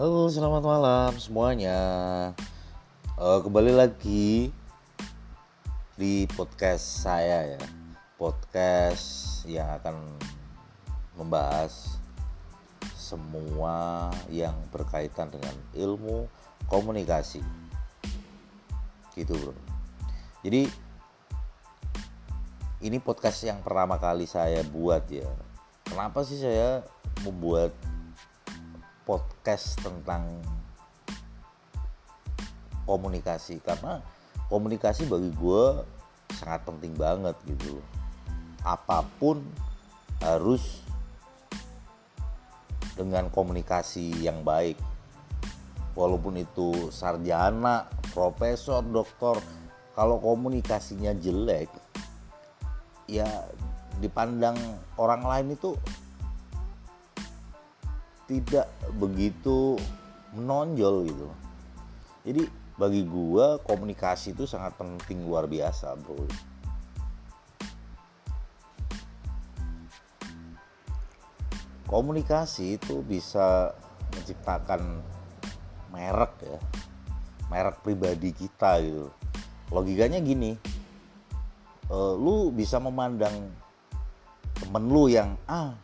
Halo, selamat malam semuanya. Uh, kembali lagi di podcast saya ya, podcast yang akan membahas semua yang berkaitan dengan ilmu komunikasi. Gitu bro. Jadi ini podcast yang pertama kali saya buat ya. Kenapa sih saya membuat podcast tentang komunikasi. Karena komunikasi bagi gue sangat penting banget gitu. Apa pun harus dengan komunikasi yang baik. Walaupun itu sarjana profesor doktor kalau komunikasinya jelek ya dipandang orang lain itu tidak begitu menonjol gitu. Jadi bagi gua komunikasi itu sangat penting luar biasa bro. Komunikasi itu bisa menciptakan merek ya merek pribadi kita gitu. Logikanya gini uh, lu bisa memandang temen lu yang A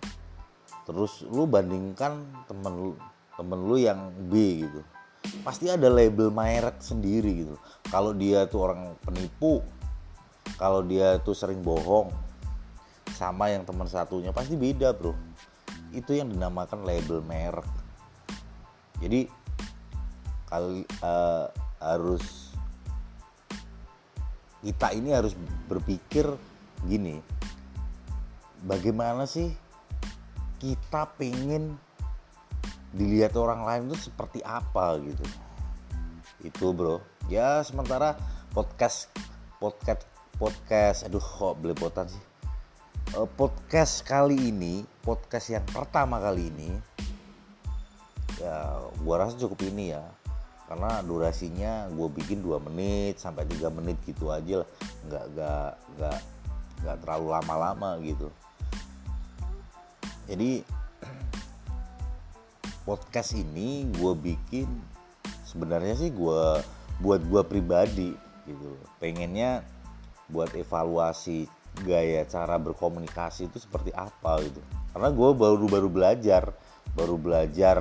terus lu bandingkan temen lu temen lu yang B gitu. Pasti ada label merek sendiri gitu. Kalau dia tuh orang penipu kalau dia tuh sering bohong sama yang teman satunya pasti beda bro. Itu yang dinamakan label merek. Jadi kali uh, harus kita ini harus berpikir gini. Bagaimana sih kita pengen dilihat orang lain itu seperti apa gitu. Itu bro. Ya sementara podcast podcast podcast aduh kok belepotan sih. Uh, podcast kali ini podcast yang pertama kali ini ya gua rasa cukup ini ya. Karena durasinya gue bikin 2 menit sampai 3 menit gitu aja lah. Nggak nggak nggak nggak terlalu lama-lama gitu jadi podcast ini gue bikin sebenarnya sih gue buat gue pribadi gitu. Pengennya buat evaluasi gaya cara berkomunikasi itu seperti apa gitu. Karena gue baru-baru belajar baru belajar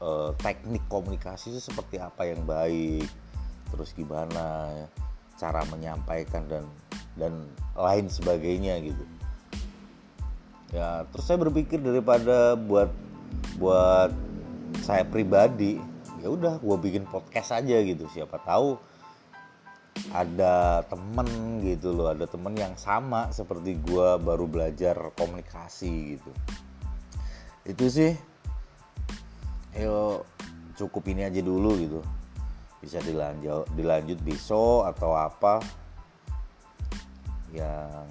uh, teknik komunikasi itu seperti apa yang baik terus gimana cara menyampaikan dan dan lain sebagainya gitu ya terus saya berpikir daripada buat buat saya pribadi ya udah gue bikin podcast aja gitu. Siapa tahu ada temen gitu loh ada temen yang sama seperti gue baru belajar komunikasi gitu. Itu sih ayo cukup ini aja dulu gitu. Bisa dilanjut dilanjut besok atau apa yang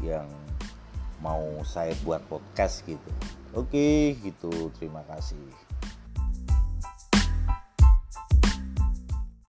yang mau saya buat podcast gitu. Oke gitu. Terima kasih